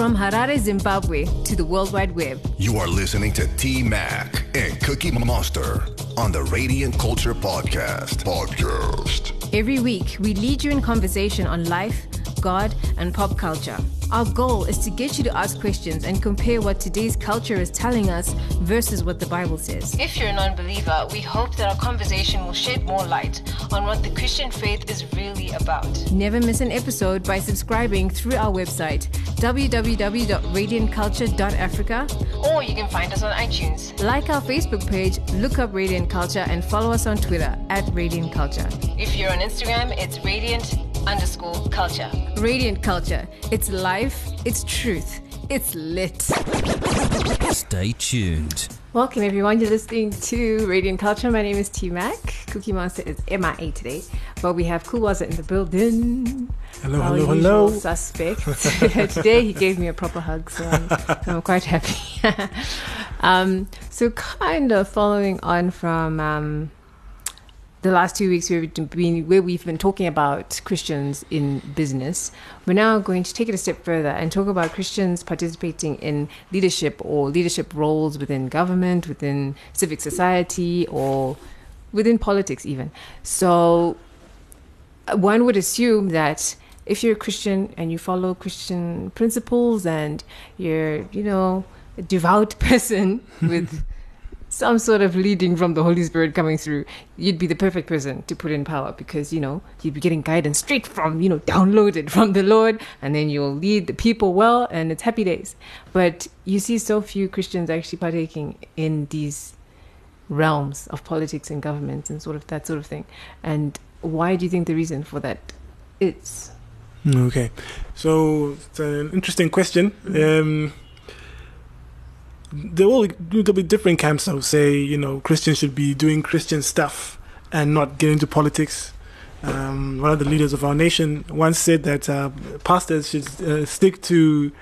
From Harare, Zimbabwe to the World Wide Web. You are listening to T Mac and Cookie Monster on the Radiant Culture Podcast. Podcast. Every week, we lead you in conversation on life, God, and pop culture. Our goal is to get you to ask questions and compare what today's culture is telling us versus what the Bible says. If you're a non believer, we hope that our conversation will shed more light on what the Christian faith is really about. Never miss an episode by subscribing through our website, www.radiantculture.africa, or you can find us on iTunes. Like our Facebook page, look up Radiant Culture, and follow us on Twitter at Radiant Culture. If you're on Instagram, it's Radiant underscore culture. Radiant Culture. It's life, it's truth, it's lit. Stay tuned. Welcome everyone. You're listening to Radiant Culture. My name is T Mac. Cookie Monster is MIA today, but we have Cool Waza in the building. Hello, Our hello, hello. Suspect. today he gave me a proper hug, so I'm, I'm quite happy. um, so kind of following on from um, the last two weeks we've been where we've been talking about Christians in business. We're now going to take it a step further and talk about Christians participating in leadership or leadership roles within government, within civic society, or within politics even. So uh, one would assume that if you're a Christian and you follow Christian principles and you're, you know, a devout person with some sort of leading from the Holy Spirit coming through, you'd be the perfect person to put in power because, you know, you'd be getting guidance straight from, you know, downloaded from the Lord, and then you'll lead the people well, and it's happy days. But you see so few Christians actually partaking in these realms of politics and government and sort of that sort of thing. And why do you think the reason for that is? Okay, so it's an interesting question. Um, there will there'll be different camps that will say, you know, Christians should be doing Christian stuff and not get into politics. Um, one of the leaders of our nation once said that uh, pastors should uh, stick to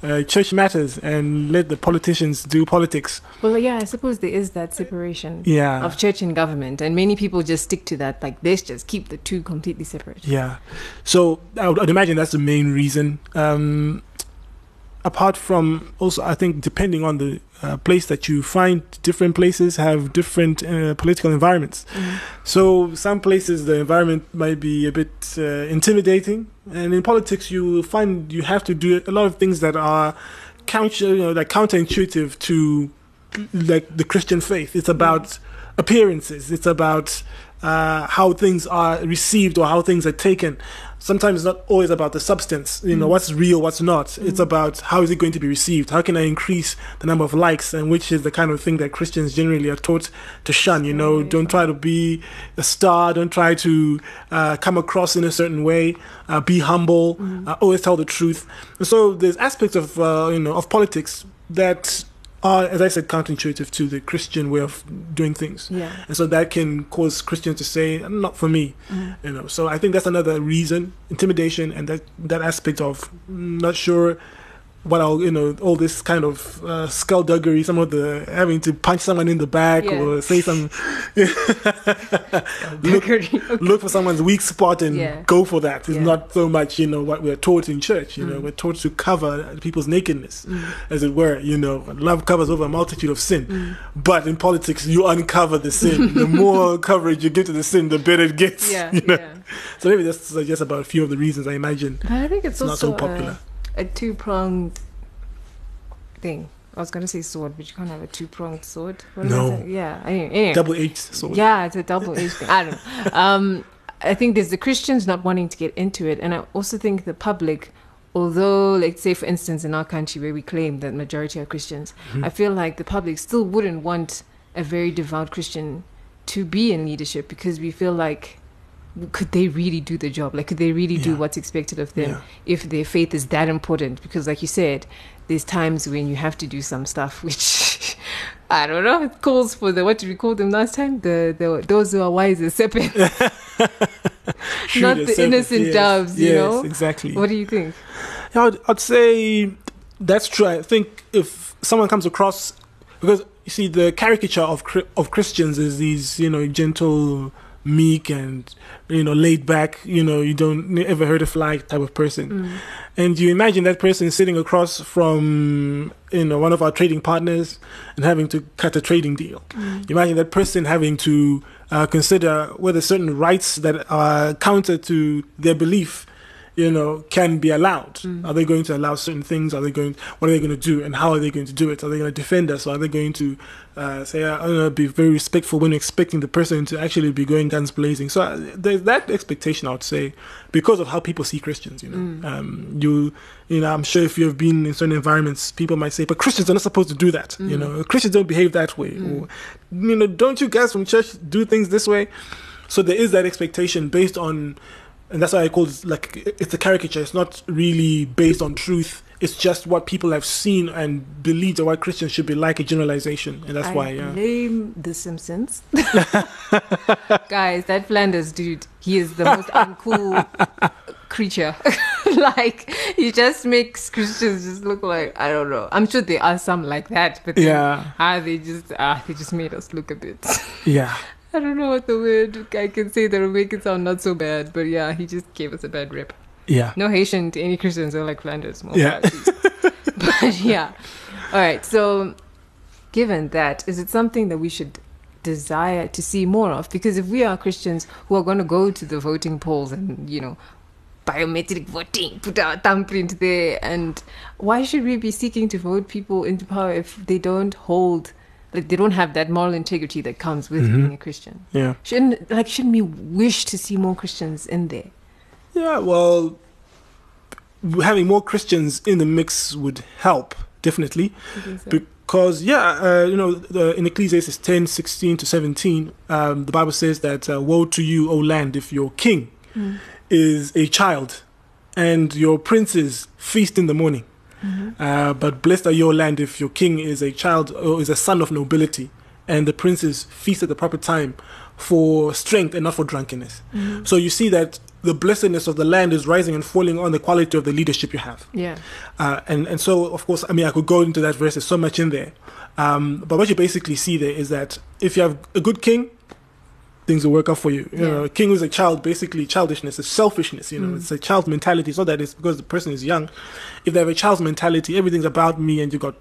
uh, church matters and let the politicians do politics. Well, yeah, I suppose there is that separation Yeah. of church and government, and many people just stick to that. Like, let's just keep the two completely separate. Yeah. So I would, I'd imagine that's the main reason. Um, apart from also, I think depending on the uh, place that you find, different places have different uh, political environments. So some places the environment might be a bit uh, intimidating, and in politics you find you have to do a lot of things that are counter, you know, like counterintuitive to like the Christian faith. It's about appearances. It's about uh, how things are received or how things are taken. Sometimes it's not always about the substance. You know, what's real, what's not. It's about how is it going to be received. How can I increase the number of likes, and which is the kind of thing that Christians generally are taught to shun. You know, don't try to be a star. Don't try to uh, come across in a certain way. Uh, be humble. Uh, always tell the truth. And so there's aspects of uh, you know of politics that are, as I said, counterintuitive to the Christian way of doing things. Yeah. And so that can cause Christians to say, "Not for me," mm. you know. So I think that's another reason: intimidation and that that aspect of not sure what I'll, you know, all this kind of uh, skullduggery, some of the having to punch someone in the back Yeah. or say some, look, look for someone's weak spot and Yeah. go for that. It's Yeah. not so much, you know, what we're taught in church. You Mm. know, we're taught to cover people's nakedness, as it were. You know, love covers over a multitude of sin. Mm. But in politics, you uncover the sin. the more coverage you give to the sin, the better it gets. Yeah, you know? So maybe that's uh, just about a few of the reasons I imagine. I think it's, It's not so popular. a, a two pronged thing. I was going to say sword, but you can't have a two pronged sword. What No. Yeah. Anyway, anyway. Double edged sword. Yeah, it's a double edged thing. I don't know. Um, I think there's the Christians not wanting to get into it, and I also think the public, although, like, say, for instance, in our country where we claim that majority are Christians, Mm-hmm. I feel like the public still wouldn't want a very devout Christian to be in leadership because we feel like could they really do the job? Like, could they really do what's expected of them Yeah. if their faith is that important? Because, like you said, there's times when you have to do some stuff which I don't know. It calls for the what did we call them last time? The the those who are wise as serpents, not the serpents, innocent yes. doves. You know. exactly. What do you think? Yeah, I'd, I'd say that's true. I think if someone comes across, because you see, the caricature of of Christians is these, you know, gentle, meek and you know laid back. You know, you don't ever hurt a fly type of person. Mm. And you imagine that person sitting across from you know one of our trading partners and having to cut a trading deal. Mm. You imagine that person having to uh, consider whether certain rights that are counter to their belief, you know, can be allowed. Mm. Are they going to allow certain things? Are they going? What are they going to do? And how are they going to do it? Are they going to defend us? Or are they going to uh, say, uh, uh, be very respectful when expecting the person to actually be going guns blazing? So uh, there's that expectation, I would say, because of how people see Christians. You know, Mm. um, you, you know, I'm sure if you've been in certain environments, people might say, but Christians are not supposed to do that. You Mm. know, Christians don't behave that way. Mm. Or, you know, don't you guys from church do things this way? So there is that expectation based on, and that's why I call it like it's a caricature. It's not really based on truth. It's just what people have seen and believed that what Christians should be like a generalization, and that's I why. Yeah. blame The Simpsons. Guys, that Flanders dude, he is the most uncool creature. like, he just makes Christians just look like, I don't know. I'm sure there are some like that, but Yeah. ah, they just, ah, they just made us look a bit. Yeah. I don't know what the word I can say that will make it sound not so bad, but yeah, he just gave us a bad rip. Yeah. No Haitian to any Christians are like Flanders. More Yeah. power to you. but yeah. All right. So, given that, is it something that we should desire to see more of? Because if we are Christians who are going to go to the voting polls and, you know, biometric voting, put our thumbprint there, and why should we be seeking to vote people into power if they don't hold, like, they don't have that moral integrity that comes with Mhm. being a Christian? Yeah. Shouldn't, like, shouldn't we wish to see more Christians in there? Yeah, well, having more Christians in the mix would help, definitely. So? Because, yeah, uh, you know, the, in Ecclesiastes 10 16 to 17, um, the Bible says that, uh, Woe to you, O land, if your king Mm. is a child and your princes feast in the morning. Mhm. Uh, but blessed are your land if your king is a child or is a son of nobility and the princes feast at the proper time for strength and not for drunkenness. Mhm. So you see that the blessedness of the land is rising and falling on the quality of the leadership you have. Yeah. Uh, and, and so, of course, I mean, I could go into that verse, there's so much in there. Um, but what you basically see there is that if you have a good king, things will work out for you. You Yeah. know, a king who's a child, basically childishness, is selfishness. You know, Mm. it's a child mentality. It's not that it's because the person is young. If they have a child's mentality, everything's about me, and you've got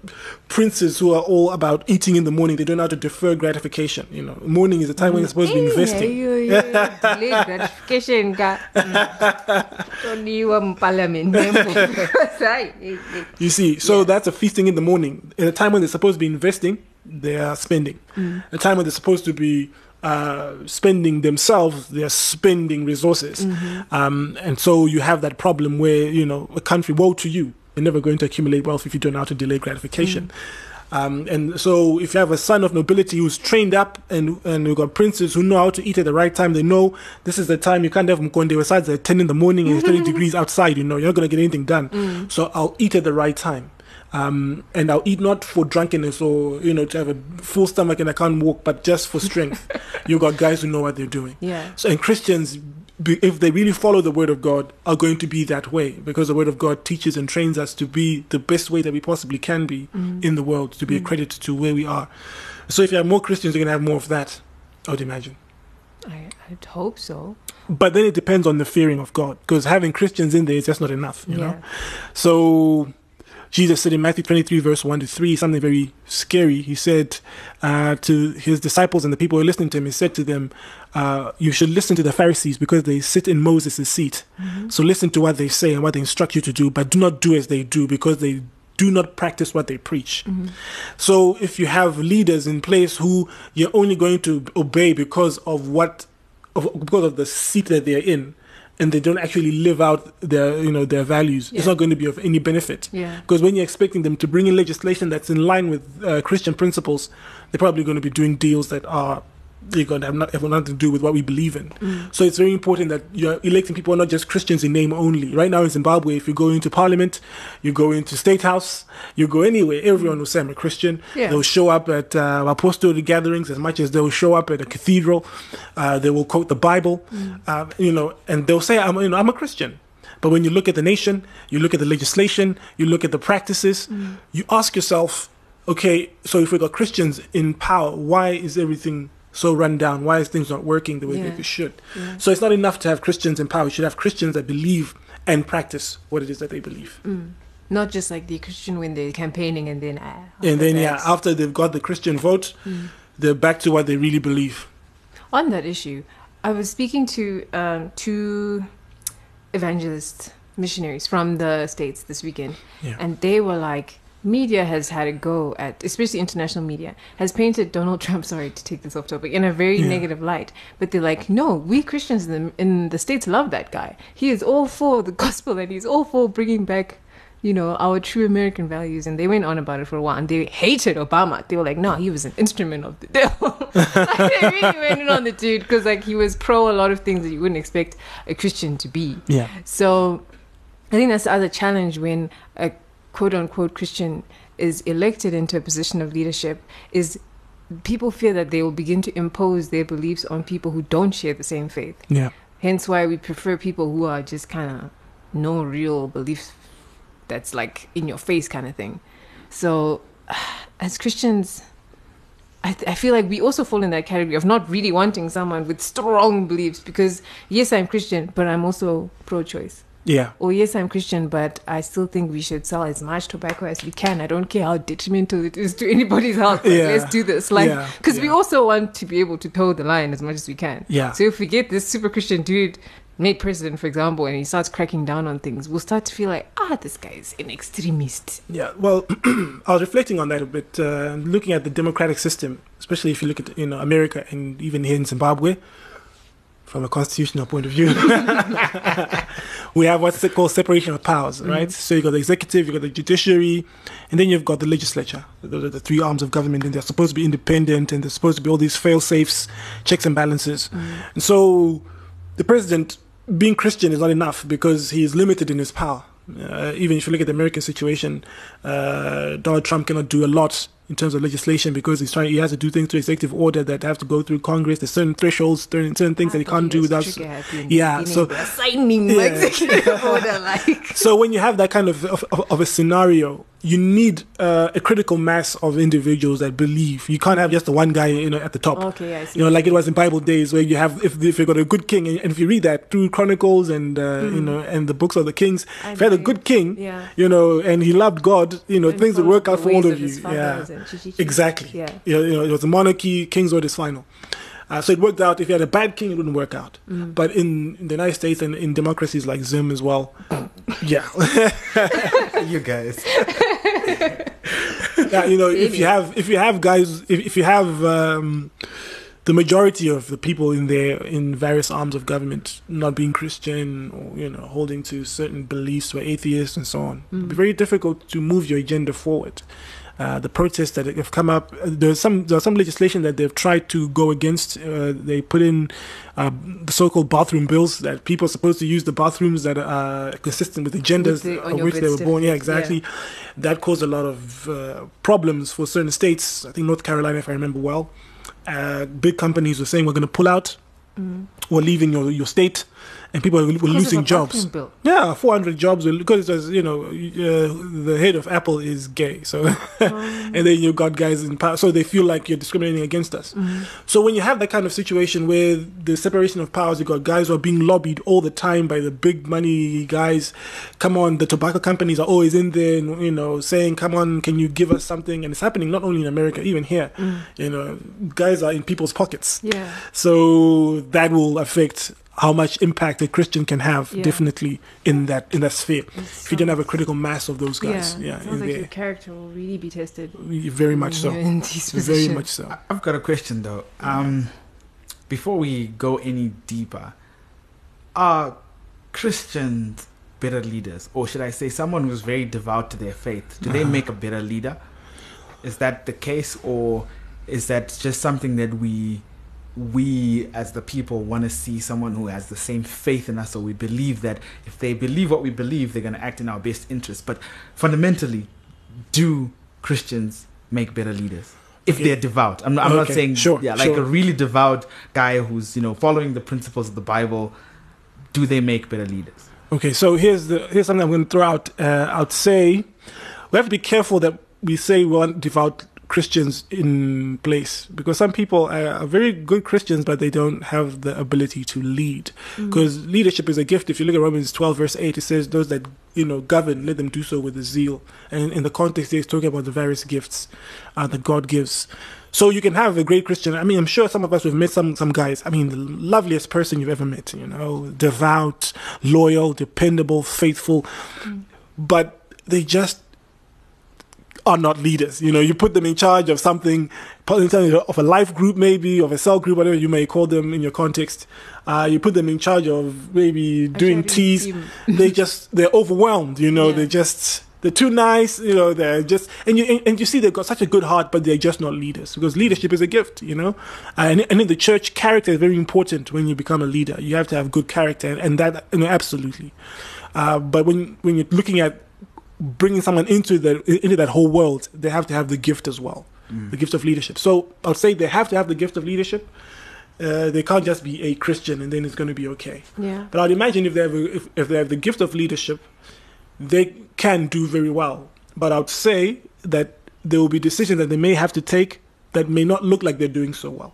princes who are all about eating in the morning. They don't know how to defer gratification. You know, morning is the time when you're supposed to be Eh, investing. you- you- delayed gratification ka. Mm. Only one parliament member. Because I-. You see, so Yeah. that's a feasting in the morning. In a time when they're supposed to be investing, they are spending. Mm. A time when they're supposed to be uh, spending themselves, they are spending resources. Mm-hmm. Um, and so you have that problem where, you know, a country, woe to you. You're never going to accumulate wealth if you don't know how to delay gratification. Um, and so if you have a son of nobility who's trained up and and you've got princes who know how to eat at the right time, they know this is the time you can't have mkonde besides at 10 in the morning and it's 20 degrees outside, you know, you're not going to get anything done. Mm. So I'll eat at the right time. Um, and I'll eat not for drunkenness or, you know, to have a full stomach and I can't walk, but just for strength. You've got guys who know what they're doing. Yeah. So, and Christians, if they really follow the word of God, are going to be that way because the word of God teaches and trains us to be the best way that we possibly can be Mm. in the world, to be a credit to where we are. So, if you have more Christians, you're going to have more of that, I would imagine. I, I'd hope so. But then it depends on the fearing of God because having Christians in there is just not enough, you know? So Jesus said in Matthew 23, verse 1 to 3, something very scary. He said uh, to his disciples and the people who are listening to him, he said to them, uh, You should listen to the Pharisees because they sit in Moses' seat. Mhm. So listen to what they say and what they instruct you to do, but do not do as they do because they do not practice what they preach. Mhm. So if you have leaders in place who you're only going to obey because of what, of, because of the seat that they're in, and they don't actually live out their, you know, their values, it's not going to be of any benefit. Yeah. Because when you're expecting them to bring in legislation that's in line with uh, Christian principles, they're probably going to be doing deals that are they're going to have, not, have nothing to do with what we believe in. Mm. So it's very important that you're electing people are not just Christians in name only. Right now in Zimbabwe, if you go into parliament, you go into state house, you go anywhere, everyone will say I'm a Christian. Yeah. They'll show up at uh, apostolic gatherings as much as they'll show up at a cathedral. Uh, they will quote the Bible, Mm. uh, you know, and they'll say I'm, you know, I'm a Christian. But when you look at the nation, you look at the legislation, you look at the practices, Mm. you ask yourself, okay, so if we got Christians in power, why is everything so run down? Why is things not working the way Yeah. they should? Yeah. So it's not enough to have Christians in power. You should have Christians that believe and practice what it is that they believe. Mm. Not just like the Christian when they're campaigning and then ah, And then, yeah, after they've got the Christian vote, Mm. they're back to what they really believe. On that issue, I was speaking to um, two evangelist missionaries from the States this weekend, Yeah. and they were like, media has had a go at, especially international media, has painted Donald Trump, sorry to take this off topic, in a very Yeah. negative light. But they're like, no, we Christians in the, in the States love that guy. He is all for the gospel and he's all for bringing back. You know, our true American values. And they went on about it for a while and they hated Obama. They were like, no, he was an instrument of the devil. like, they really went in on the dude because, like, he was pro a lot of things that you wouldn't expect a Christian to be. Yeah. So I think that's the other challenge when a quote unquote Christian is elected into a position of leadership is people fear that they will begin to impose their beliefs on people who don't share the same faith. Yeah. Hence why we prefer people who are just kind of no real beliefs that's like in your face kind of thing. So as Christians I, th- I feel like we also fall in that category of not really wanting someone with strong beliefs because yes I'm Christian but I'm also pro-choice Yeah. or yes, I'm Christian, but I still think we should sell as much tobacco as we can. I don't care how detrimental it is to anybody's health. Yeah. Let's do this, like, Yeah, because we also want to be able to toe the line as much as we can. Yeah. So if we get this super Christian dude made president, for example, and he starts cracking down on things, we'll start to feel like, ah, this guy is an extremist. Yeah, well, I was reflecting on that a bit, uh, looking at the democratic system, especially if you look at you know America and even here in Zimbabwe, from a constitutional point of view. we have what's called separation of powers, right? So you've got the executive, you've got the judiciary, and then you've got the legislature. Those are the three arms of government, and they're supposed to be independent, and they're supposed to be all these fail safes, checks and balances. And so the president being Christian is not enough because he is limited in his power. Uh, even if you look at the American situation, uh, Donald Trump cannot do a lot in terms of legislation because he's trying. He has to do things through executive order that have to go through Congress. There's certain thresholds, certain, certain things that he can't do without. Yeah, so signing Yeah. executive order, like. so when you have that kind of of, of, a scenario, you need uh, a critical mass of individuals that believe. You can't have just the one guy, you know, at the top. Okay, I see. You know, like it was in Bible days, where you have if if you got a good king, and, if you read that through Chronicles and uh, you know and the books of the kings, I if you had a good king, Yeah. you know, and he loved God, you know, And things would work out for all of of you. his Yeah, and chi- chi- chi. exactly. Yeah. You know, you know, it was a monarchy, king's word is final. Uh, so it worked out. If you had a bad king, it wouldn't work out. Mm. But in, in the United States and in democracies like Zim as well, yeah, you guys. yeah, you know, if you have if you have guys, if, if you have um, the majority of the people in there in various arms of government not being Christian or you know holding to certain beliefs, or atheists and so on, it'd be very difficult to move your agenda forward. Uh, the protests that have come up, uh, there's some there's some legislation that they've tried to go against. Uh, they put in uh, the so-called bathroom bills that people are supposed to use the bathrooms that are consistent with the genders the- on of which they were born. Yeah, certificate, yeah. exactly that caused a lot of uh, problems for certain states. I think North Carolina, if I remember well. Uh, big companies were saying we're going to pull out, we're leaving your your state, and people were, were losing jobs. Yeah, 400 jobs because it was, you know uh, the head of Apple is gay, so and then you got guys in power, so they feel like you're discriminating against us. So when you have that kind of situation where the separation of powers, you got guys who are being lobbied all the time by the big money guys. Come on, the tobacco companies are always in there, and, you know, saying, "Come on, can you give us something?" And it's happening not only in America, even here. You know, guys are in people's pockets. Yeah. So that will affect how much impact a Christian can have, Yeah. definitely in that in that sphere. It If you don't have a critical mass of those guys, yeah, yeah, it sounds like there, your character will really be tested. very much so, in these very much so. I've got a question though. Um, before we go any deeper, are Christians better leaders, or should I say, someone who's very devout to their faith? Do they Uh-huh. make a better leader? Is that the case, or is that just something that we we as the people want to see someone who has the same faith in us or we believe that if they believe what we believe they're going to act in our best interest. But fundamentally do christians make better leaders? If they're devout. I'm, I'm not saying sure, yeah like sure. a really devout guy who's you know following the principles of the bible do they make better leaders? Okay, so here's the here's something I'm going to throw out. Uh, I'd say. We have to be careful that we say we want devout Christians in place because some people are, very good Christians, but they don't have the ability to lead. Because leadership is a gift. If you look at Romans 12, verse 8, it says, Those that you know govern, let them do so with a zeal. And in the context, it's talking about the various gifts uh, that God gives. So you can have a great Christian. I mean, I'm sure some of us have met some some guys. I mean, the loveliest person you've ever met. You know, devout, loyal, dependable, faithful, but they just are not leaders. You know, you put them in charge of something, put them in charge of a life group, maybe, of a cell group, whatever you may call them in your context. Uh, you put them in charge of maybe doing teas. they just they're overwhelmed. You know, Yeah. they just they're too nice. You know, they're just and you and, and you see they've got such a good heart, but they're just not leaders because leadership is a gift. You know, and and in the church, character is very important when you become a leader. You have to have good character, and that you know, absolutely. Uh, but when when you're looking at bringing someone into the into that whole world, they have to have the gift as well, the gift of leadership. So I would say they have to have the gift of leadership. Uh, they can't just be a Christian and then it's going to be okay. Yeah. But I'd imagine if they have a, if, if they have the gift of leadership, they can do very well. But I would say that there will be decisions that they may have to take that may not look like they're doing so well.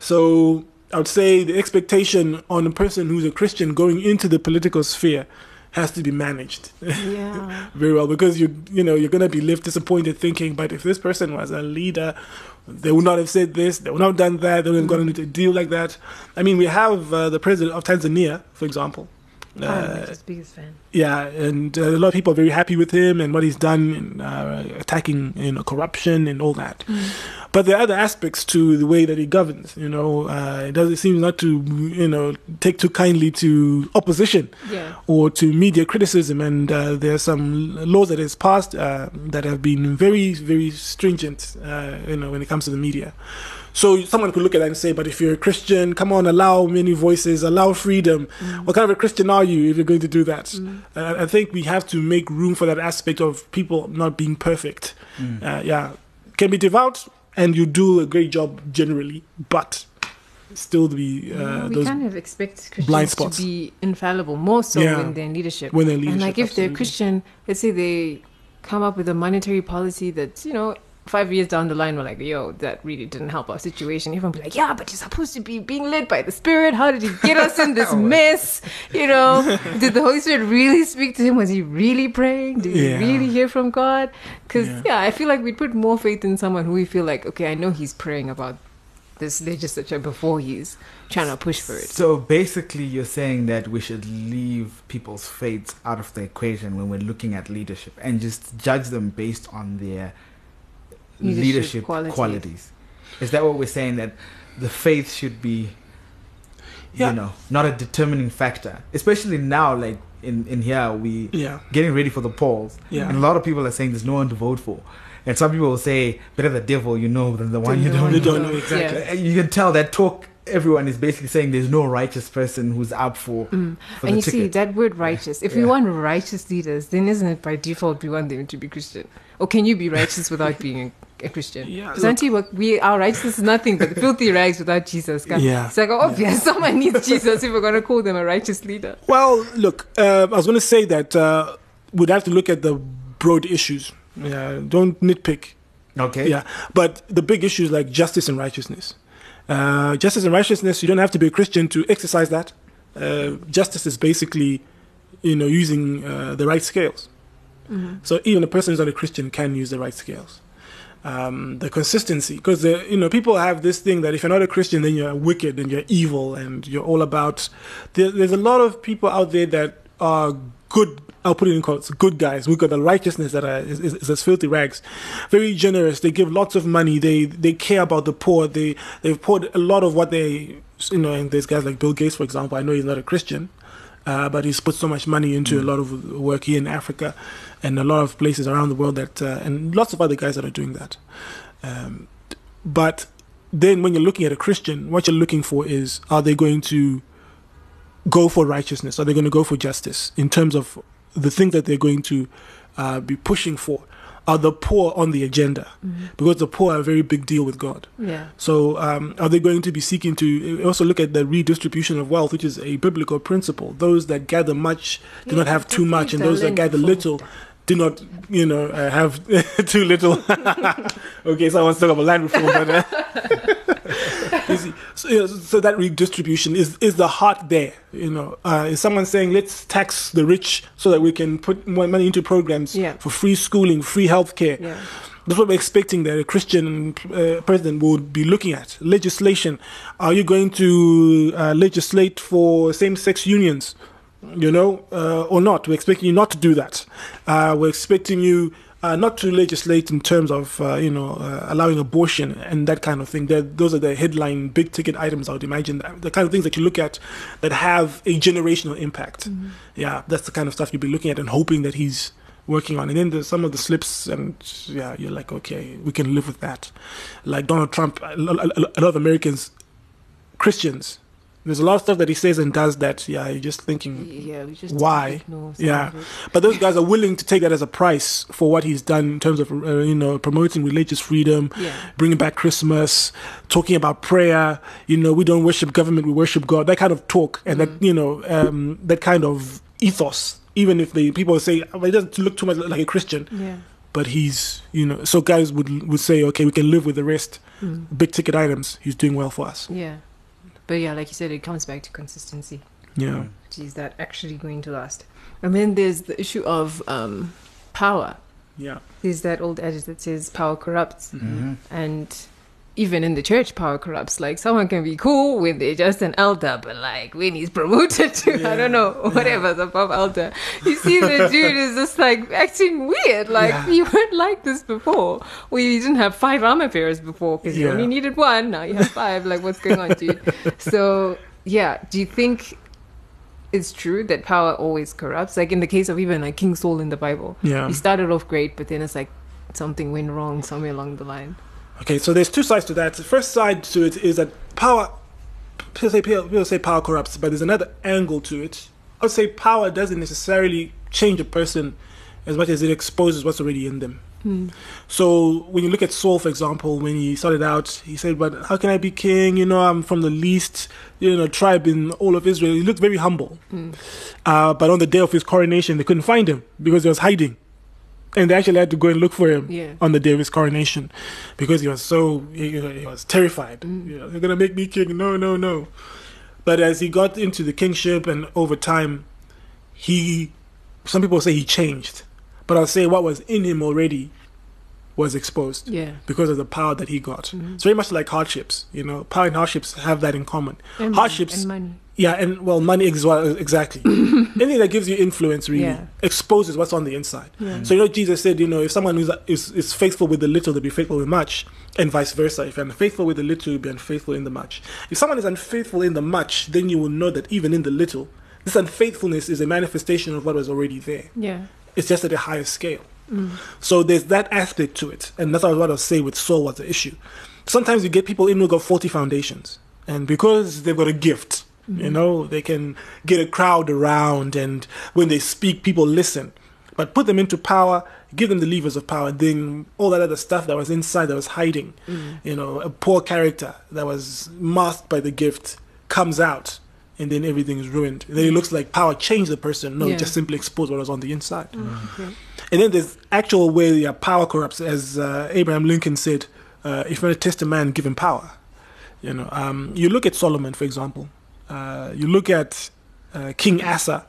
So I would say the expectation on a person who's a Christian going into the political sphere has to be managed Yeah. very well because you you know you're gonna be left disappointed thinking, but if this person was a leader, they would not have said this, they would not have done that, they wouldn't have gotten into a deal like that. I mean, we have uh, the president of Tanzania, for example. Uh, his biggest fan. yeah, and uh, a lot of people are very happy with him and what he's done in uh, attacking you know corruption and all that. But there are other aspects to the way that he governs. You know, uh, it doesn't seem not to you know take too kindly to opposition Yeah. or to media criticism. And uh, there are some laws that has passed uh, that have been very, very stringent. Uh, you know, when it comes to the media. So someone could look at that and say, "But if you're a Christian, come on, allow many voices, allow freedom. What kind of a Christian are you if you're going to do that?" Uh, I think we have to make room for that aspect of people not being perfect. Uh, yeah, can be devout and you do a great job generally, but still be uh, we kind of expect Christians blind spots. to be infallible, more so Yeah. when they're in leadership. when they're and like if they're absolutely. Christian, let's say they come up with a monetary policy that's, you know, five years down the line, we're like, yo, that really didn't help our situation. Everyone be like, yeah, but you're supposed to be being led by the Spirit. How did he get us in this mess? You know, did the Holy Spirit really speak to him? Was he really praying? Did Yeah. he really hear from God? Because, Yeah. yeah. I feel like we put more faith in someone who we feel like, okay, I know he's praying about this legislature before he's trying to push for it. So basically, you're saying that we should leave people's faiths out of the equation when we're looking at leadership and just judge them based on their Leadership leadership, qualities. qualities. Is that what we're saying? That the faith should be, Yeah. you know, not a determining factor, especially now, like in in here, we Yeah, getting ready for the polls, yeah. and a lot of people are saying there's no one to vote for. And some people will say, better the devil you know than the one you the don't one You know. don't know exactly. Yeah. You can tell that talk. Everyone is basically saying there's no righteous person who's up for, Mm. for and the you see that word righteous. If we want righteous leaders, then isn't it by default we want them to be Christian? Or can you be righteous without being a, a Christian? Yeah, Because look- auntie, what we our righteousness is nothing but filthy rags without Jesus. guys. Yeah. It's like oh, obvious someone needs Jesus if we're gonna call them a righteous leader. Well, look, uh, I was going to say that uh, we'd have to look at the broad issues. Yeah, don't nitpick. okay. Yeah, but the big issues like justice and righteousness. Uh, justice and righteousness, you don't have to be a Christian to exercise that. Uh, justice is basically, you know, using uh, the right scales. So even a person who's not a Christian can use the right scales. Um, the consistency, because you know people have this thing that if you're not a Christian, then you're wicked and you're evil and you're all about. There, there's a lot of people out there that are good. I'll put it in quotes. Good guys. We've got the righteousness that are, is, is, is as filthy rags. Very generous. They give lots of money. They they care about the poor. They they've poured a lot of what they you know. And there's guys like Bill Gates, for example. I know he's not a Christian, uh, but he's put so much money into a lot of work here in Africa and a lot of places around the world that, uh, and lots of other guys that are doing that. Um, but then when you're looking at a Christian, what you're looking for is are they going to go for righteousness? Are they going to go for justice in terms of the things that they're going to uh, be pushing for? Are the poor on the agenda? Because the poor are a very big deal with God. Yeah. So, um, are they going to be seeking to also look at the redistribution of wealth, which is a biblical principle? Those that gather much do not have too much, and those that gather little do not, you know, uh, have too little. okay, so I want to talk about land reform, but uh, so, you know, so that redistribution is is the heart there. You know, uh, is someone saying let's tax the rich so that we can put more money into programs Yeah. for free schooling, free healthcare. Yeah. That's what we're expecting that a Christian uh, president would be looking at. Legislation. Are you going to uh, legislate for same sex unions? You know, uh, or not? We're expecting you not to do that. Uh, we're expecting you uh, not to legislate in terms of, uh, you know, uh, allowing abortion and that kind of thing. They're, those are the headline big ticket items, I would imagine. The kind of things that you look at that have a generational impact. Yeah, that's the kind of stuff you'd be looking at and hoping that he's working on. And then there's some of the slips, and yeah, you're like, okay, we can live with that. Like Donald Trump, a lo- a lo- a lot of Americans, Christians, there's a lot of stuff that he says and does that, yeah, you're just thinking, Yeah, we just Why? yeah. But those guys are willing to take that as a price for what he's done in terms of, uh, you know, promoting religious freedom, Yeah. bringing back Christmas, talking about prayer. You know, we don't worship government, we worship God. That kind of talk and that, you know, um, that kind of ethos. Even if the people say oh, he doesn't look too much like a Christian, Yeah. but he's, you know, so guys would would say, okay, we can live with the rest. Mm. Big ticket items, he's doing well for us. Yeah. But yeah, like you said, it comes back to consistency. Yeah, Is that actually going to last? And then there's the issue of um, power. yeah, There's that old adage that says power corrupts. Mhm. And even in the church, power corrupts. Like someone can be cool when they're just an elder, but like when he's promoted to, I don't know, whatever's above elder, you see the dude is just like acting weird. Like Yeah. you weren't like this before. Well, you didn't have five armor bearers before because you only needed one. Now you have five. like what's going on, dude? So yeah, do you think it's true that power always corrupts? Like in the case of even like King Saul in the Bible, yeah. he started off great, but then it's like something went wrong somewhere along the line. Okay, so there's two sides to that. The first side to it is that power. People say people say power corrupts, but there's another angle to it. I would say power doesn't necessarily change a person as much as it exposes what's already in them. So when you look at Saul, for example, when he started out, he said, "But how can I be king? You know, I'm from the least, you know, tribe in all of Israel." He looked very humble. Uh, but on the day of his coronation, they couldn't find him because he was hiding, and they actually had to go and look for him Yeah. on the day of his coronation because he was so he, he was terrified. You know, they're gonna make me king. No, no, no. But as he got into the kingship and over time, he some people say he changed, but I'll say what was in him already was exposed Yeah. because of the power that he got. Mhm. It's very much like hardships. You know, power and hardships have that in common. And Hardships- and money. Yeah, and well, money as well, exactly. Anything that gives you influence really Yeah. exposes what's on the inside. Yeah. So you know, Jesus said, you know, if someone is, is is faithful with the little, they'll be faithful with much, and vice versa. If you're unfaithful with the little, you'll be unfaithful in the much. If someone is unfaithful in the much, then you will know that even in the little, this unfaithfulness is a manifestation of what was already there. Yeah. It's just at a higher scale. Mm. So there's that aspect to it, and that's what I was say with Saul was the issue. Sometimes you get people in who got faulty foundations, and because they've got a gift, you know, they can get a crowd around, and when they speak, people listen. But put them into power, give them the levers of power, then all that other stuff that was inside that was hiding, you know, a poor character that was masked by the gift comes out, and then everything is ruined. And then it looks like power changed the person. No, Yeah. it just simply exposed what was on the inside. Okay. And then there's actual way yeah, power corrupts, as uh, Abraham Lincoln said, uh, if you want to test a man, give him power. You know, um, you look at Solomon, for example. Uh, you look at uh, King Asa.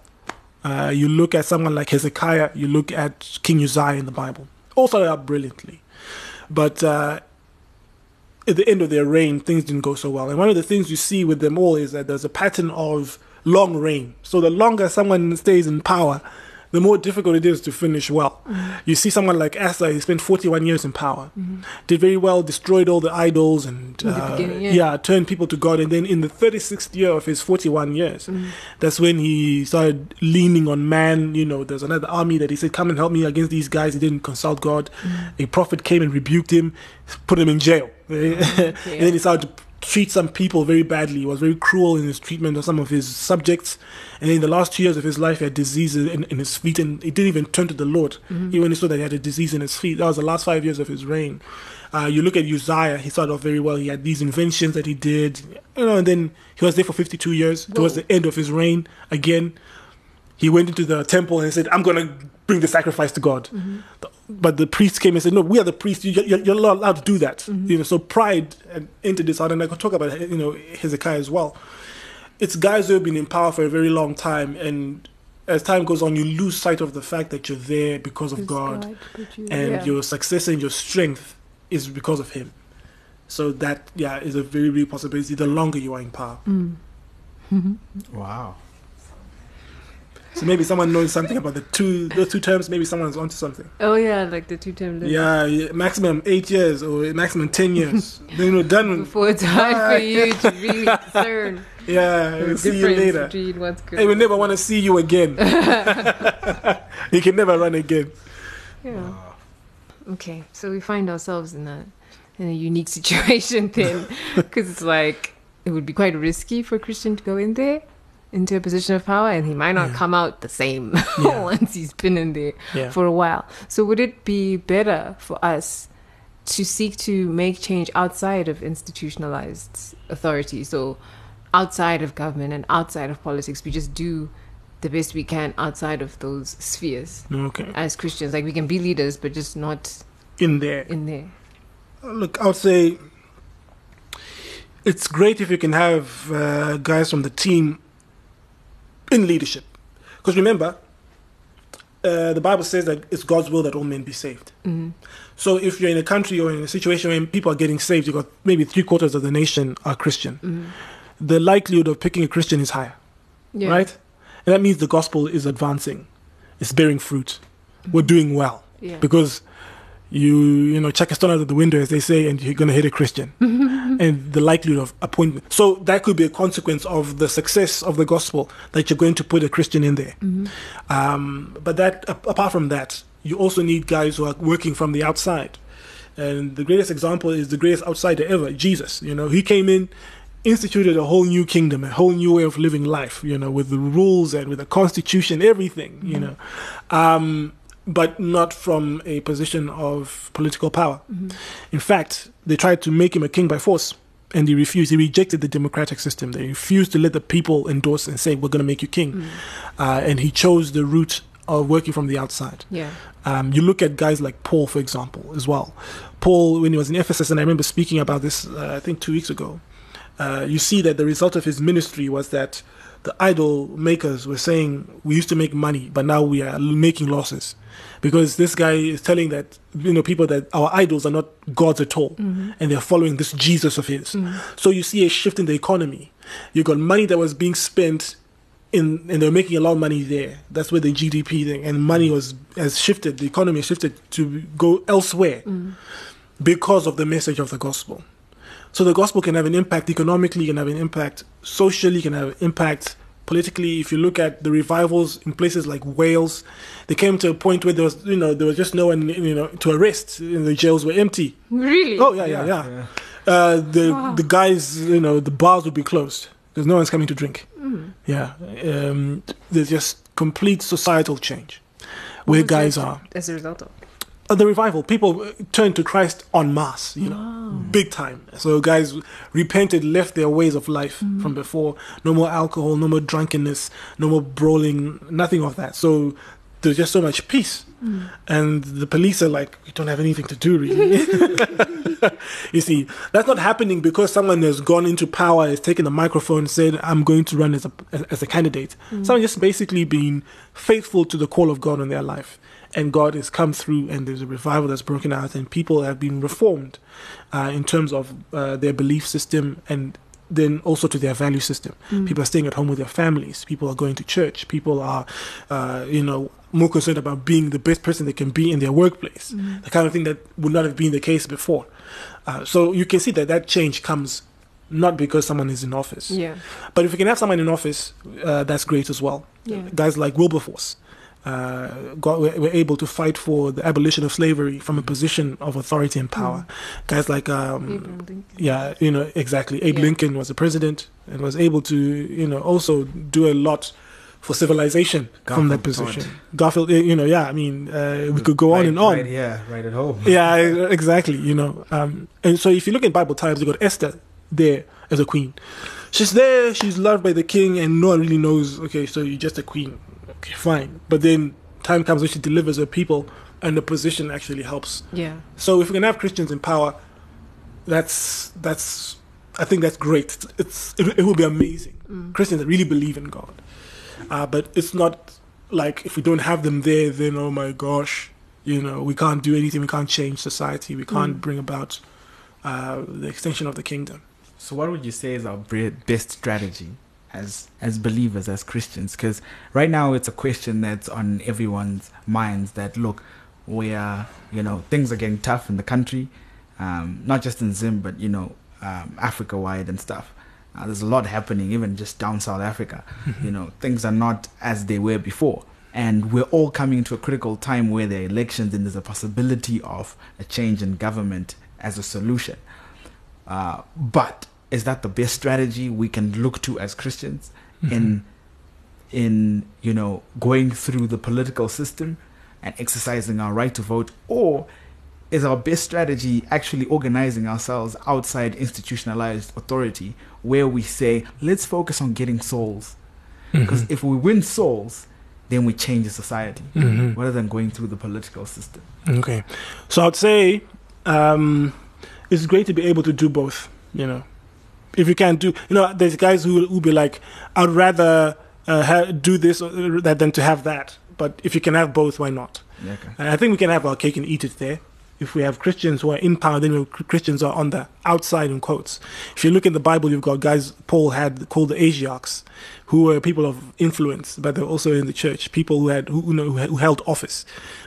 Uh, you look at someone like Hezekiah. You look at King Uzziah in the Bible. All started out brilliantly, but uh, at the end of their reign, things didn't go so well. And one of the things you see with them all is that there's a pattern of long reign. So the longer someone stays in power, the more difficult it is to finish well. Mm-hmm. You see someone like Asa, he spent 41 years in power, mm-hmm. did very well, destroyed all the idols, and uh, beginning, yeah. turned people to God. And then in the 36th year of his 41 years, mm-hmm. that's when he started leaning on man. You know, there's another army that he said, Come and help me against these guys. He didn't consult God. A prophet came and rebuked him, put him in jail. Oh, and then he started to treat some people very badly. He was very cruel in his treatment of some of his subjects. And in the last two years of his life, he had diseases in, in his feet, and he didn't even turn to the Lord. Even when he saw that he had a disease in his feet, that was the last five years of his reign. Uh, you look at Uzziah; he started off very well. He had these inventions that he did, you know, and then he was there for 52 years. Towards the end of his reign, again, he went into the temple and said, "I'm gonna bring the sacrifice to God. But the priest came and said, "No, we are the priests. You, you're, you're not allowed to do that." You know, so pride and entered this out, and I could talk about you know Hezekiah as well. It's guys who have been in power for a very long time, and as time goes on, you lose sight of the fact that you're there because of It's God, put you- and yeah. your success and your strength is because of Him. So that yeah is a very real possibility. The longer you are in power, Mm. Wow. So maybe someone knows something about the two those two terms. Maybe someone's onto something. Oh yeah, like the two term limit. Yeah, yeah, maximum eight years or maximum ten years. then you're done. Before it's hard for you to really discern Yeah, we'll see you later. Hey, we never want to see you again. you can never run again. Yeah. Ah. Okay, so we find ourselves in a in a unique situation then, because it's like it would be quite risky for a Christian to go in there into a position of power, and he might not Yeah. come out the same Yeah. once he's been in there Yeah. for a while. So would it be better for us to seek to make change outside of institutionalized authority? So outside of government and outside of politics, we just do the best we can outside of those spheres Okay. as Christians. Like we can be leaders, but just not In there. in there. Look, I would say it's great if you can have uh, guys from the team in leadership. Because remember, uh, the Bible says that it's God's will that all men be saved. Mhm. So if you're in a country or in a situation where people are getting saved, you've got maybe three quarters of the nation are Christian. Mhm. The likelihood of picking a Christian is higher. Yeah. right? And that means the gospel is advancing, it's bearing fruit. We're doing well Yeah. because you you know chuck a stone out of the window as they say, and you're gonna hit a Christian, and the likelihood of appointment. So that could be a consequence of the success of the gospel that you're going to put a Christian in there. Um, but that apart from that, you also need guys who are working from the outside. And the greatest example is the greatest outsider ever, Jesus. You know, he came in, instituted a whole new kingdom, a whole new way of living life, you know, with the rules and with the constitution, everything, you know, um, but not from a position of political power. In fact, they tried to make him a king by force. And he refused. He rejected the democratic system. They refused to let the people endorse and say, "We're going to make you king." Uh, and he chose the route of working from the outside. Yeah. Um, you look at guys like Paul, for example, as well. Paul, when he was in Ephesus, and I remember speaking about this, uh, I think two weeks ago, uh, you see that the result of his ministry was that the idol makers were saying, We used to make money, but now we are making losses. Because this guy is telling that, you know, people that our idols are not gods at all, mm-hmm. and they're following this Jesus of his. Mm-hmm. So you see a shift in the economy. You got money that was being spent in and they're making a lot of money there. That's where the GDP thing and money was has shifted. The economy has shifted to go elsewhere mm-hmm. because of the message of the gospel. So the gospel can have an impact economically, can have an impact socially, can have an impact politically. If you look at the revivals in places like Wales, they came to a point where there was you know there was just no one you know to arrest. You know, the jails were empty. Really? Oh yeah, yeah, yeah. Uh, the the guys, you know, the bars would be closed because no one's coming to drink. Yeah, um, there's just complete societal change where guys are. As a result of. The revival, people uh, turned to Christ en masse, you know, big time. So guys repented, left their ways of life mm. from before. No more alcohol, no more drunkenness, no more brawling, nothing of that. So there's just so much peace. Mm. And the police are like, we don't have anything to do, really. you see, that's not happening because someone has gone into power, has taken the microphone, said, I'm going to run as a, as a candidate. Mm. Someone just basically being faithful to the call of God in their life. And God has come through, and there's a revival that's broken out, and people have been reformed uh, in terms of uh, their belief system and then also to their value system. People are staying at home with their families. People are going to church. People are, uh, you know, more concerned about being the best person they can be in their workplace. The kind of thing that would not have been the case before. Uh, so you can see that that change comes not because someone is in office, Yeah. but if we can have someone in office, uh, that's great as well. Yeah. Guys like Wilberforce. Uh, got, were, were able to fight for the abolition of slavery from a position of authority and power. Guys like um, Abraham Lincoln. yeah, you know, exactly. Abe Yeah. Lincoln was the president and was able to, you know, also do a lot for civilization from that Garfield position. Garfield, eh, you know, yeah, I mean, uh, we could go on and on. Right here, right at home. Yeah, exactly, you know. Um, and so if you look in Bible times, you got Esther there as a queen. She's there, she's loved by the king, and no one really knows, okay, so you're just a queen. Okay, fine. But then time comes when she delivers her people, and the position actually helps. Yeah. So if we can have Christians in power, that's that's I think that's great. It's it, it will be amazing. Christians that really believe in God, uh, but it's not like if we don't have them there, then oh my gosh, you know, we can't do anything. We can't change society. We can't bring about uh, the extension of the kingdom. So, what would you say is our best strategy as as believers, as Christians? Because right now it's a question that's on everyone's minds. That look, we are, you know, things are getting tough in the country, um, not just in Zim, but you know, um, Africa wide and stuff. Uh, there's a lot happening, even just down South Africa. You know, things are not as they were before. And we're all coming into a critical time where there are elections and there's a possibility of a change in government as a solution. Uh, but is that the best strategy we can look to as Christians in in you know going through the political system and exercising our right to vote, or is our best strategy actually organizing ourselves outside institutionalized authority, where we say let's focus on getting souls, because if we win souls, then we change the society Mhm. rather than going through the political system. Okay, so I'd say um, it's great to be able to do both. You know, if you can do, you know, there's guys who will be like, I'd rather uh, ha- do this or that than to have that. But if you can have both, why not? Yeah, okay. And I think we can have our cake and eat it there. If we have Christians who are in power, then Christians are on the outside, in quotes. If you look in the Bible, you've got guys Paul had called the Asiarchs, who were people of influence, but they were also in the church, people who had who, you know, who held office,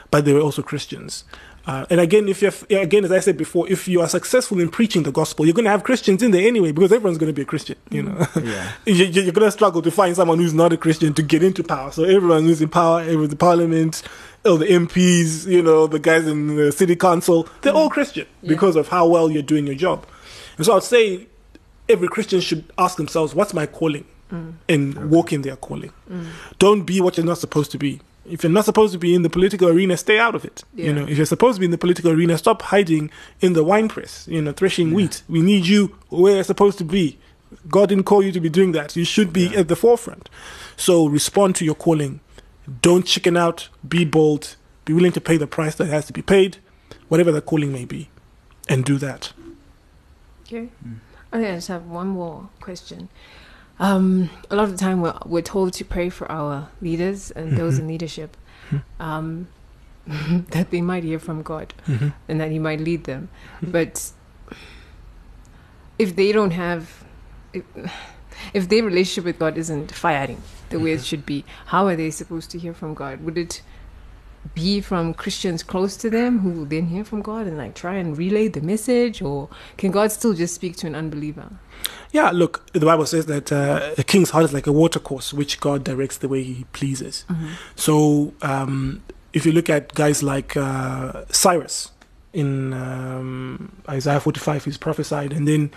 but they were also Christians. Uh, and again, if you're again, as I said before, if you are successful in preaching the gospel, you're going to have Christians in there anyway, because everyone's going to be a Christian. You know, Yeah. you- you- you're going to struggle to find someone who's not a Christian to get into power. So everyone who's in power, every the parliament, all the MPs, you know, the guys in the city council, they're all Christian Yeah. because of how well you're doing your job. And so I'd say every Christian should ask themselves, what's my calling? And walk in their calling. Don't be what you're not supposed to be. If you're not supposed to be in the political arena, stay out of it. You know, if you're supposed to be in the political arena, stop hiding in the wine press, you know, threshing wheat. We need you where you're supposed to be. God didn't call you to be doing that. You should be at the forefront. So respond to your calling. Don't chicken out. Be bold. Be willing to pay the price that has to be paid, whatever the calling may be, and do that. Okay. Mm. I think I just have one more question. Um, a lot of the time, we're, we're told to pray for our leaders and mm-hmm. those in leadership, mm-hmm. um, that they might hear from God mm-hmm. and that He might lead them. But if they don't have, if, if their relationship with God isn't firing the way it should be, how are they supposed to hear from God? Would it be from Christians close to them who then hear from God and like try and relay the message, or can God still just speak to an unbeliever? Yeah, look, the Bible says that uh, a king's heart is like a watercourse, which God directs the way he pleases. So, um, if you look at guys like uh, Cyrus in um, Isaiah 45, he's prophesied, and then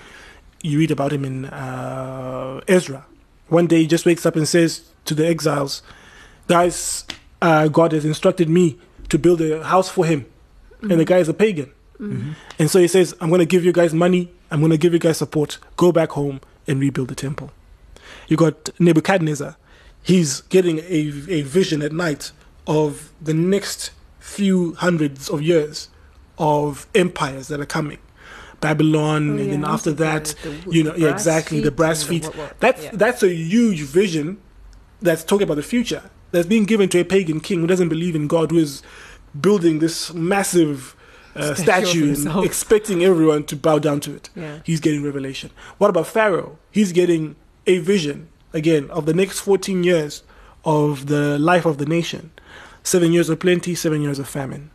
you read about him in uh, Ezra. One day he just wakes up and says to the exiles, Guys, uh, God has instructed me to build a house for him. And the guy is a pagan. And so he says, I'm going to give you guys money. I'm going to give you guys support. Go back home and rebuild the temple. You got Nebuchadnezzar. He's getting a, a vision at night of the next few hundreds of years of empires that are coming. Babylon, Oh, and then after the- that, the- you know, yeah, exactly, the brass feet. the what- what- That's yeah. that's a huge vision that's talking about the future. That's being given to a pagan king who doesn't believe in God, who is building this massive uh, Statue statue and expecting everyone to bow down to it. Yeah. He's getting revelation. What about Pharaoh? He's getting a vision again of the next 14 years of the life of the nation. Seven years of plenty, seven years of famine.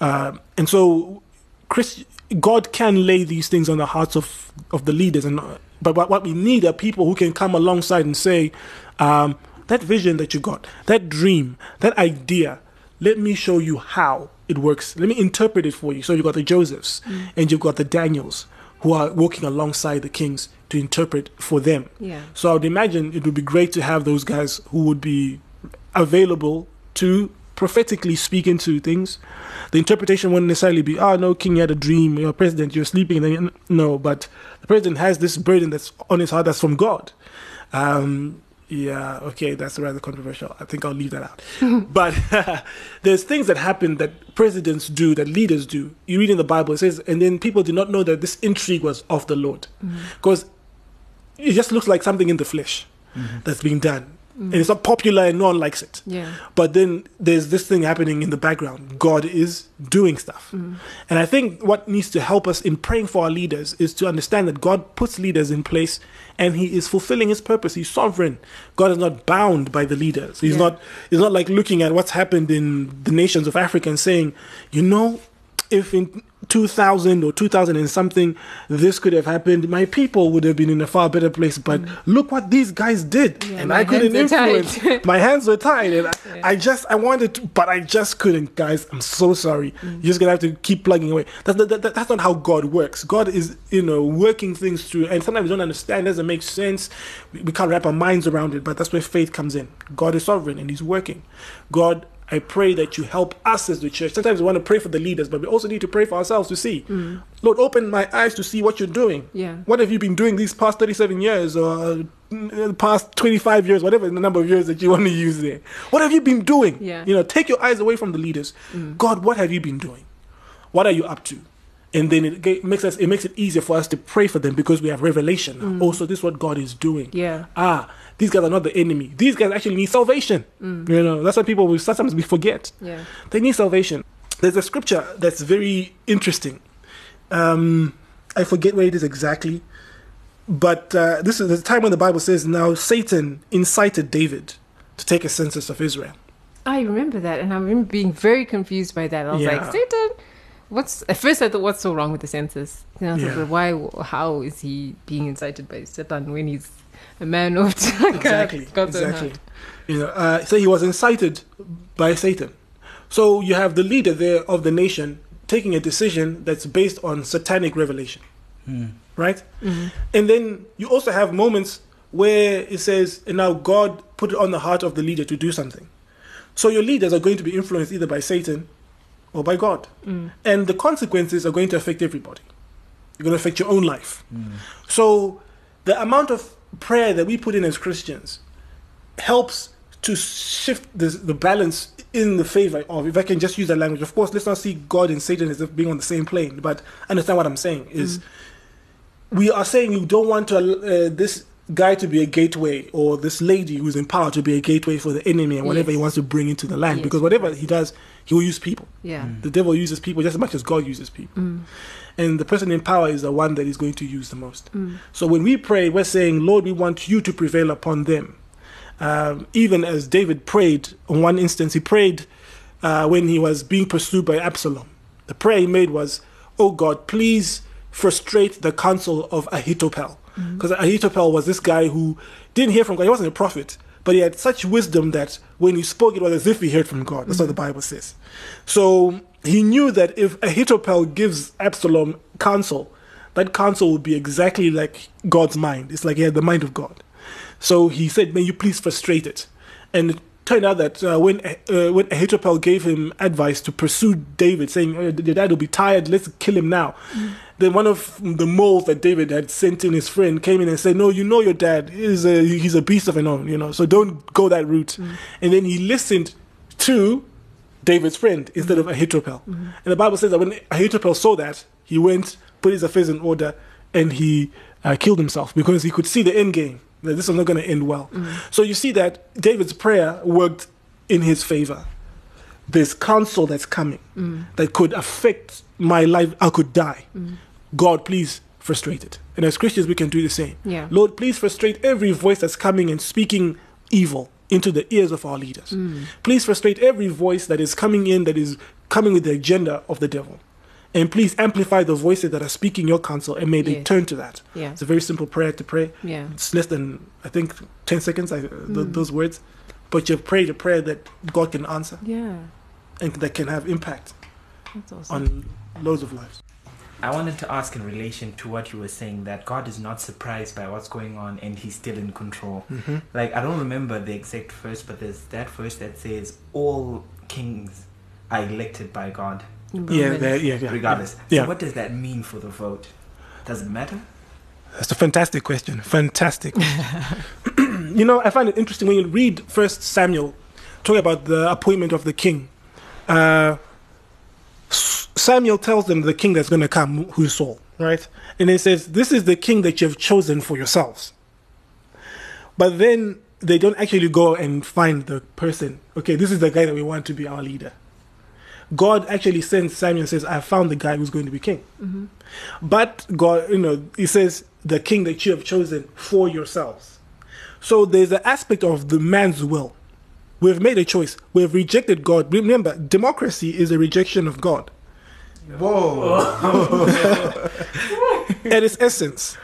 Um, and so, Chris, God can lay these things on the hearts of, of the leaders, and but what, what we need are people who can come alongside and say, um, that vision that you got, that dream, that idea, let me show you how it works. Let me interpret it for you. So you've got the Josephs and you've got the Daniels who are working alongside the kings to interpret for them. Yeah. So I would imagine it would be great to have those guys who would be available to prophetically speak into things. The interpretation wouldn't necessarily be, oh, no, king, you had a dream, you're president, you're sleeping. Then, no, but the president has this burden that's on his heart that's from God. Um, Yeah, okay, that's rather controversial. I think I'll leave that out. but there's things that happen that presidents do, that leaders do. You read in the Bible, it says, and then people do not know that this intrigue was of the Lord. Mm. Because it just looks like something in the flesh mm-hmm. that's being done. And it's not popular and no one likes it. Yeah. But then there's this thing happening in the background. God is doing stuff. Mm. And I think what needs to help us in praying for our leaders is to understand that God puts leaders in place and He is fulfilling His purpose. He's sovereign. God is not bound by the leaders. He's Yeah. not He's not like looking at what's happened in the nations of Africa and saying, you know, if in 2000 or 2000 and something this could have happened, my people would have been in a far better place. But look what these guys did, Mm. Yeah, and I couldn't hands are tied. influence. my hands were tied, and I, I just I wanted to, but I just couldn't. Guys, I'm so sorry. Mm. You're just gonna have to keep plugging away. That's that, that, that's not how God works. God is you know working things through, and sometimes we don't understand. Doesn't make sense. We, we can't wrap our minds around it. But that's where faith comes in. God is sovereign, and He's working. God. I pray that you help us as the church. Sometimes we want to pray for the leaders, but we also need to pray for ourselves to see. Lord, open my eyes to see what you're doing. Mm. Yeah. What have you been doing these past 37 years or uh, past 25 years, whatever the number of years that you want to use there? What have you been doing? Yeah. You know, take your eyes away from the leaders. God, what have you been doing? What are you up to? And then it makes us it makes it easier for us to pray for them because we have revelation. Also, this is what God is doing. Yeah. Ah, these guys are not the enemy. These guys actually need salvation. You know, that's why people we sometimes we forget. Yeah. They need salvation. There's a scripture that's very interesting. Um, I forget where it is exactly, but uh, this is the time when the Bible says, "Now Satan incited David to take a census of Israel." I remember that, and I remember being very confused by that. I was Yeah. like, Satan, what's at first I thought, what's so wrong with the census? And I was Yeah. like, why? How is he being incited by Satan when he's a man of God? exactly, God's exactly. heart? You know, uh, so he was incited by Satan. So you have the leader there of the nation taking a decision that's based on satanic revelation, right? And then you also have moments where it says, "And now God put it on the heart of the leader to do something." So your leaders are going to be influenced either by Satan or by God, mm. and the consequences are going to affect everybody. You're going to affect your own life. Mm. So the amount of prayer that we put in as Christians helps to shift the, the balance in the favor of, if I can just use that language. Of course, let's not see God and Satan as if being on the same plane, but understand what I'm saying is mm. we are saying you don't want to, uh, this guy to be a gateway or this lady who's in power to be a gateway for the enemy and whatever he wants to bring into the land Yes. because whatever he does, he will use people. Yeah. The devil uses people just as much as God uses people. And the person in power is the one that is going to use the most. So when we pray, we're saying, Lord, we want you to prevail upon them. Um, even as David prayed on one instance, he prayed uh, when he was being pursued by Absalom. The prayer he made was, Oh God, please frustrate the counsel of Ahithophel. Because Ahithophel was this guy who didn't hear from God. He wasn't a prophet, but he had such wisdom that when he spoke, it was as if he heard from God. That's what the Bible says. So he knew that if Ahithophel gives Absalom counsel, that counsel would be exactly like God's mind. It's like he had the mind of God. So he said, May you please frustrate it. And it turned out that uh, when, uh, when Ahithophel gave him advice to pursue David, saying, oh, Your dad will be tired, let's kill him now. Then one of the moles that David had sent in his friend came in and said, No, you know your dad. He's a, he's a beast of an own, you know, so don't go that route. Mm. And then he listened to David's friend instead of Ahithophel. Mm-hmm. And the Bible says that when Ahithophel saw that, he went, put his affairs in order, and he uh, killed himself because he could see the end game. That this was not going to end well. Mm. So you see that David's prayer worked in his favor. There's counsel that's coming mm. that could affect my life. I could die. God, please frustrate it. And as Christians, we can do the same. Yeah. Lord, please frustrate every voice that's coming and speaking evil into the ears of our leaders. Please frustrate every voice that is coming in that is coming with the agenda of the devil. And please amplify the voices that are speaking your counsel and may they Yes. turn to that. Yeah. It's a very simple prayer to pray. Yeah. It's less than, I think, 10 seconds, I, th- Mm. those words. But you've prayed a prayer that God can answer Yeah. and that can have impact awesome. on loads of lives. I wanted to ask in relation to what you were saying that God is not surprised by what's going on and He's still in control. Mm-hmm. Like I don't remember the exact verse, but there's that verse that says all kings are elected by God, Yeah, that- yeah, yeah. regardless. Yeah. So what does that mean for the vote? Does it matter? That's a fantastic question. Fantastic. you know, I find it interesting when you read First Samuel, talking about the appointment of the king. Uh, S- Samuel tells them the king that's going to come, who is Saul, right? And he says, "This is the king that you have chosen for yourselves." But then they don't actually go and find the person. Okay, this is the guy that we want to be our leader. God actually sends Samuel and says, "I found the guy who's going to be king." Mm-hmm. But God, you know, He says, "The king that you have chosen for yourselves." So there's an aspect of the man's will. We've made a choice. We've rejected God. Remember, democracy is a rejection of God Whoa. at its essence.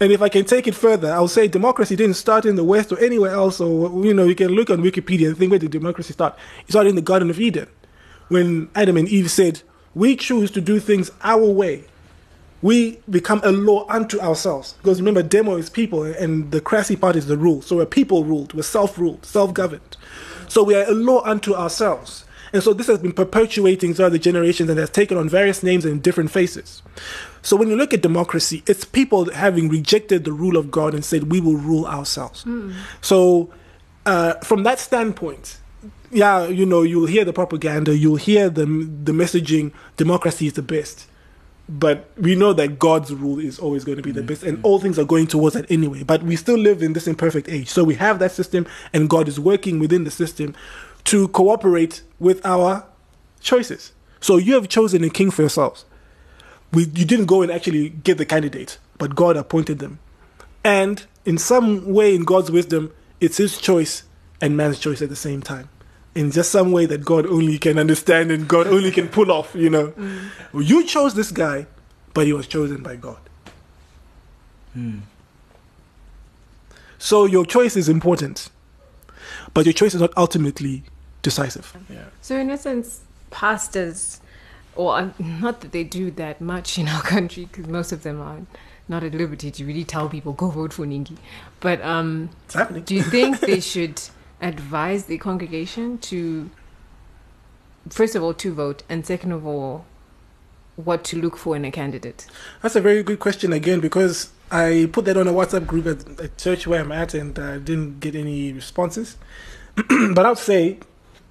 And if I can take it further, I'll say democracy didn't start in the West or anywhere else. Or, you know, you can look on Wikipedia and think, where did democracy start? It started in the Garden of Eden when Adam and Eve said, We choose to do things our way. We become a law unto ourselves. Because remember, demo is people, and the crassy part is the rule. So we're people ruled, we're self ruled, self governed. So we are a law unto ourselves. And so this has been perpetuating throughout the generations and has taken on various names and different faces. So when you look at democracy, it's people having rejected the rule of God and said, we will rule ourselves. So uh, from that standpoint, yeah, you know, you'll hear the propaganda, you'll hear the, the messaging, democracy is the best. But we know that God's rule is always going to be the best, and all things are going towards that anyway. But we still live in this imperfect age. So we have that system, and God is working within the system to cooperate with our choices. So you have chosen a king for yourselves. We, you didn't go and actually get the candidate, but God appointed them. And in some way, in God's wisdom, it's his choice and man's choice at the same time. In just some way that God only can understand and God only can pull off, you know. Well, you chose this guy, but he was chosen by God. Mm. So your choice is important, but your choice is not ultimately decisive. Yeah. So in essence, pastors, or um, not that they do that much in our country, because most of them are not at liberty to really tell people go vote for Ningi. But um, It's happening. do you think they should advise the congregation to, first of all, to vote, and second of all, what to look for in a candidate? That's a very good question again because I put that on a WhatsApp group at a church where I'm at and I didn't get any responses. but I'd say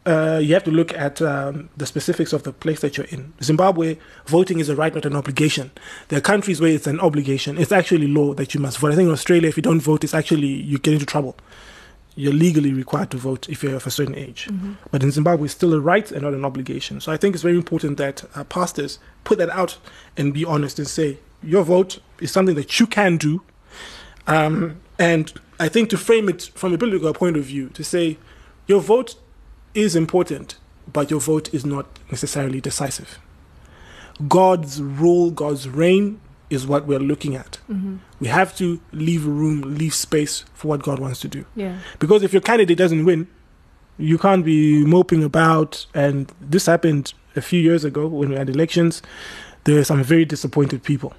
uh, you have to look at um, the specifics of the place that you're in. Zimbabwe, voting is a right, not an obligation. There are countries where it's an obligation. It's actually law that you must vote. I think in Australia, if you don't vote, it's actually you get into trouble. You're legally required to vote if you're of a certain age. But in Zimbabwe, it's still a right and not an obligation. So I think it's very important that uh, pastors put that out and be honest and say your vote is something that you can do. Um, and I think to frame it from a biblical point of view, to say your vote is important, but your vote is not necessarily decisive. God's rule, God's reign is what we're looking at. Mm-hmm. We have to leave room, leave space for what God wants to do. Yeah. Because if your candidate doesn't win, you can't be moping about. And this happened a few years ago when we had elections. There are some very disappointed people.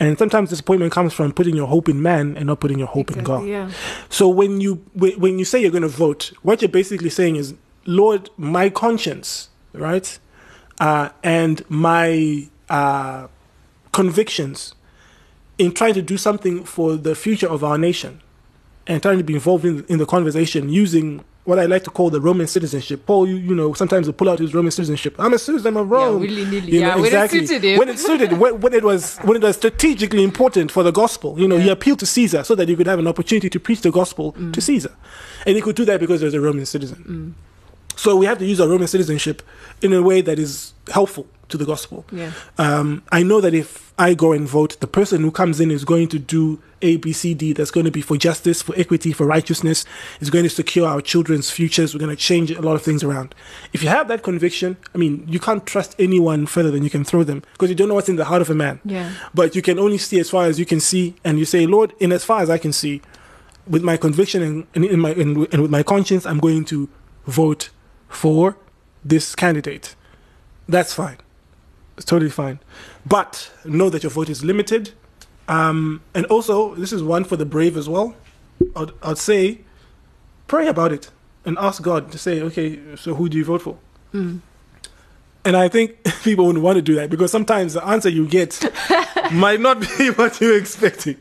And sometimes disappointment comes from putting your hope in man and not putting your hope in God. Yeah. So when you when when you say you're going to vote, what you're basically saying is, Lord, my conscience, right, uh, and my uh, convictions in trying to do something for the future of our nation, and trying to be involved in, in the conversation using what I like to call the Roman citizenship. Paul, you, you know, sometimes will pull out his Roman citizenship. I'm a citizen of Rome. willy-nilly. You Yeah, when it suited him. When it suited, when, when it was when it was strategically important for the gospel, you know, he appealed to Caesar so that he could have an opportunity to preach the gospel Mm. to Caesar, and he could do that because he was a Roman citizen. So we have to use our Roman citizenship in a way that is helpful to the gospel. Yeah. Um, I know that if I go and vote, the person who comes in is going to do A, B, C, D. That's going to be for justice, for equity, for righteousness. Is going to secure our children's futures. We're going to change a lot of things around. If you have that conviction, I mean, you can't trust anyone further than you can throw them because you don't know what's in the heart of a man. Yeah. But you can only see as far as you can see, and you say, Lord, in as far as I can see, with my conviction and, and in my and, and with my conscience, I'm going to vote for this candidate. That's fine. It's totally fine. But know that your vote is limited. Um, and also, this is one for the brave as well. I'd, I'd say, pray about it and ask God to say, okay, so who do you vote for? And I think people wouldn't want to do that because sometimes the answer you get might not be what you're expecting.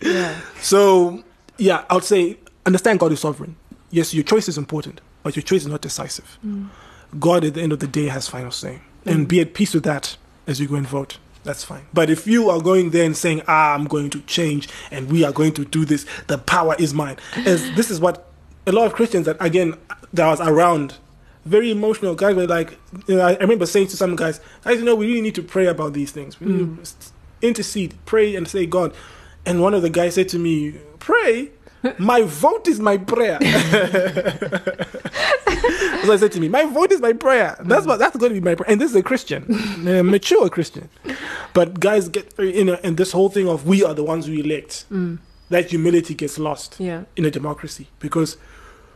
Yeah. So, yeah, I would say understand God is sovereign. Yes, your choice is important, but your choice is not decisive. God, at the end of the day, has final say, and be at peace with that as you go and vote. That's fine. But if you are going there and saying, "Ah, I'm going to change, and we are going to do this," the power is mine. As this is what a lot of Christians that again that I was around, very emotional guys were like, you know, I I remember saying to some guys, guys, you know, we really need to pray about these things. We need to intercede, pray, and say, God. And one of the guys said to me, "Pray." My vote is my prayer. So I said to me, my vote is my prayer. That's what that's going to be my prayer. And this is a Christian, a mature Christian. But guys get you know, and this whole thing of we are the ones we elect. Mm. That humility gets lost Yeah. in a democracy because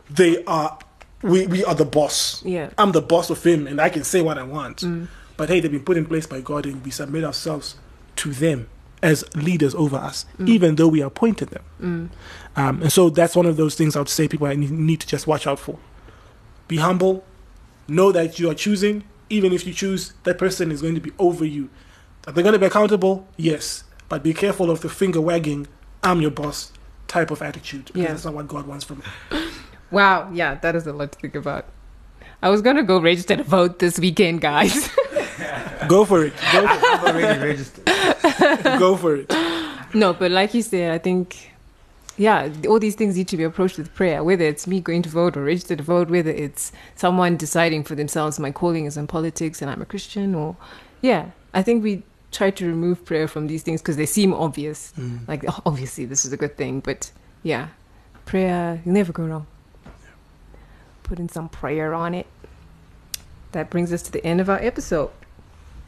they are we we are the boss. Yeah. I'm the boss of him, and I can say what I want. Mm. But hey, they've been put in place by God, and we submit ourselves to them as leaders over us, even though we appointed them. Um, and so that's one of those things I would say people need, need to just watch out for. Be humble. Know that you are choosing, even if you choose that person is going to be over you. Are they going to be accountable? Yes. But be careful of the finger wagging, I'm your boss type of attitude. Because Yeah. that's not what God wants from Wow, yeah, that is a lot to think about. I was gonna go register to vote this weekend, guys. Go for it. Go, I've already registered. go for it. no, but like you said, I think, yeah, all these things need to be approached with prayer. Whether it's me going to vote or register to vote, whether it's someone deciding for themselves my calling is in politics and I'm a Christian, or yeah, I think we try to remove prayer from these things because they seem obvious. Mm. Like oh, obviously this is a good thing, but yeah, prayer you never go wrong. Put in some prayer on it. That brings us to the end of our episode.